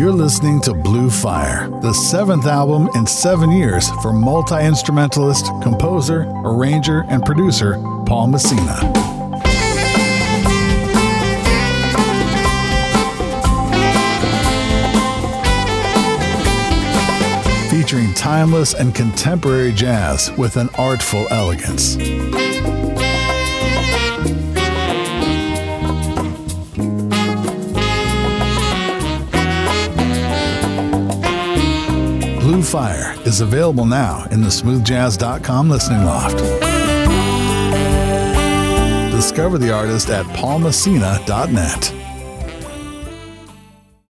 You're listening to Blue Fire, the seventh album in seven years for multi instrumentalist, composer, arranger, and producer Paul Messina. featuring timeless and contemporary jazz with an artful elegance. Blue Fire is available now in the smoothjazz.com listening loft. Discover the artist at paulmessina.net.